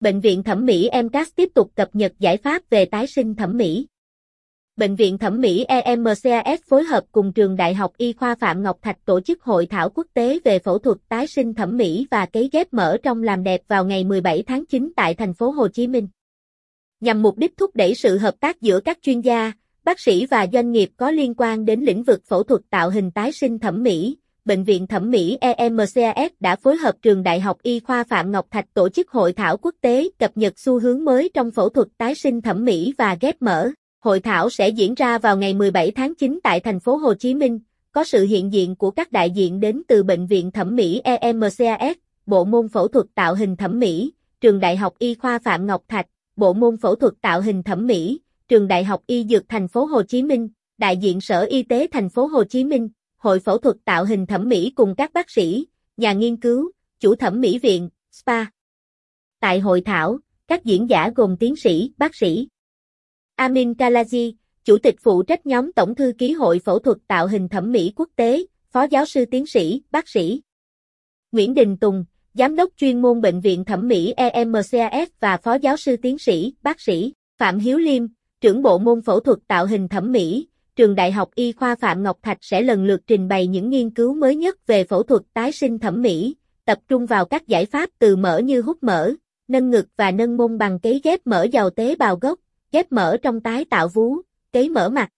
Bệnh viện thẩm mỹ MCAS tiếp tục cập nhật giải pháp về tái sinh thẩm mỹ. Bệnh viện thẩm mỹ EMCAS phối hợp cùng trường Đại học Y khoa Phạm Ngọc Thạch tổ chức hội thảo quốc tế về phẫu thuật tái sinh thẩm mỹ và cấy ghép mỡ trong làm đẹp vào ngày 17 tháng 9 tại thành phố Hồ Chí Minh. Nhằm mục đích thúc đẩy sự hợp tác giữa các chuyên gia, bác sĩ và doanh nghiệp có liên quan đến lĩnh vực phẫu thuật tạo hình tái sinh thẩm mỹ, Bệnh viện Thẩm mỹ EMCAS đã phối hợp Trường Đại học Y khoa Phạm Ngọc Thạch tổ chức hội thảo quốc tế cập nhật xu hướng mới trong phẫu thuật tái sinh thẩm mỹ và ghép mỡ. Hội thảo sẽ diễn ra vào ngày 17 tháng 9 tại thành phố Hồ Chí Minh, có sự hiện diện của các đại diện đến từ Bệnh viện Thẩm mỹ EMCAS, Bộ môn phẫu thuật tạo hình thẩm mỹ, Trường Đại học Y khoa Phạm Ngọc Thạch, Bộ môn phẫu thuật tạo hình thẩm mỹ, Trường Đại học Y Dược thành phố Hồ Chí Minh, đại diện Sở Y tế thành phố Hồ Chí Minh, Hội phẫu thuật tạo hình thẩm mỹ cùng các bác sĩ, nhà nghiên cứu, chủ thẩm mỹ viện, spa. Tại hội thảo, các diễn giả gồm tiến sĩ, bác sĩ. Amin Kalaji, Chủ tịch phụ trách nhóm Tổng thư ký Hội phẫu thuật tạo hình thẩm mỹ quốc tế, Phó giáo sư tiến sĩ, bác sĩ. Nguyễn Đình Tùng, Giám đốc chuyên môn Bệnh viện Thẩm mỹ EMCAS và Phó giáo sư tiến sĩ, bác sĩ. Phạm Hiếu Liêm, trưởng bộ môn phẫu thuật tạo hình thẩm mỹ, trường Đại học Y khoa Phạm Ngọc Thạch sẽ lần lượt trình bày những nghiên cứu mới nhất về phẫu thuật tái sinh thẩm mỹ, tập trung vào các giải pháp từ mỡ như hút mỡ, nâng ngực và nâng mông bằng cấy ghép mỡ giàu tế bào gốc, ghép mỡ trong tái tạo vú, cấy mỡ mặt.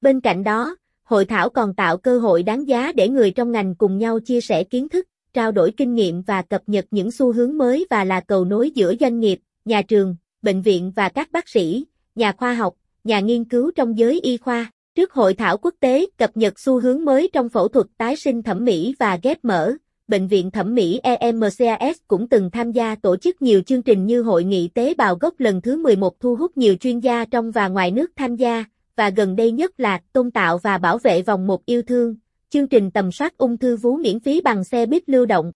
Bên cạnh đó, hội thảo còn tạo cơ hội đáng giá để người trong ngành cùng nhau chia sẻ kiến thức, trao đổi kinh nghiệm và cập nhật những xu hướng mới và là cầu nối giữa doanh nghiệp, nhà trường, bệnh viện và các bác sĩ, nhà khoa học, nhà nghiên cứu trong giới y khoa. Trước hội thảo quốc tế cập nhật xu hướng mới trong phẫu thuật tái sinh thẩm mỹ và ghép mỡ, Bệnh viện Thẩm mỹ EMCAS cũng từng tham gia tổ chức nhiều chương trình như Hội nghị tế bào gốc lần thứ 11 thu hút nhiều chuyên gia trong và ngoài nước tham gia, và gần đây nhất là tôn tạo và bảo vệ vòng một yêu thương, chương trình tầm soát ung thư vú miễn phí bằng xe buýt lưu động.